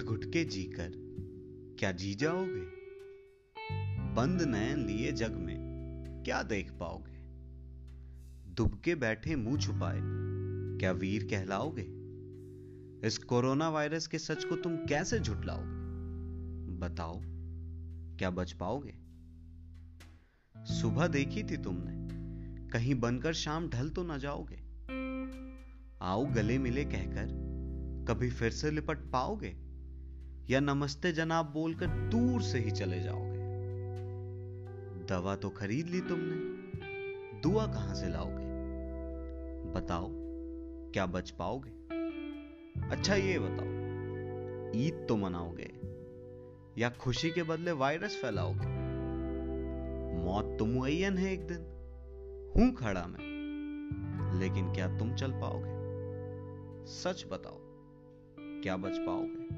के जीकर। क्या जी जाओगे? बंद नयन लिए जग में। क्या देख पाओगे? दुबके बैठे मुँह छुपाए। क्या वीर कहलाओगे? इस कोरोना वायरस के सच को तुम कैसे झुटलाओगे? बताओ, क्या बच पाओगे? सुबह देखी थी तुमने, कहीं बनकर शाम ढल तो ना जाओगे? आओ गले मिले कहकर, कभी फिर से लिपट पाओगे? या नमस्ते जनाब बोलकर दूर से ही चले जाओगे। दवा तो खरीद ली तुमने, दुआ कहाँ से लाओगे? बताओ, क्या बच पाओगे? अच्छा ये बताओ, ईद तो मनाओगे या खुशी के बदले वायरस फैलाओगे? मौत तो मुयन है एक दिन, हूँ खड़ा मैं, लेकिन क्या तुम चल पाओगे? सच बताओ, क्या बच पाओगे?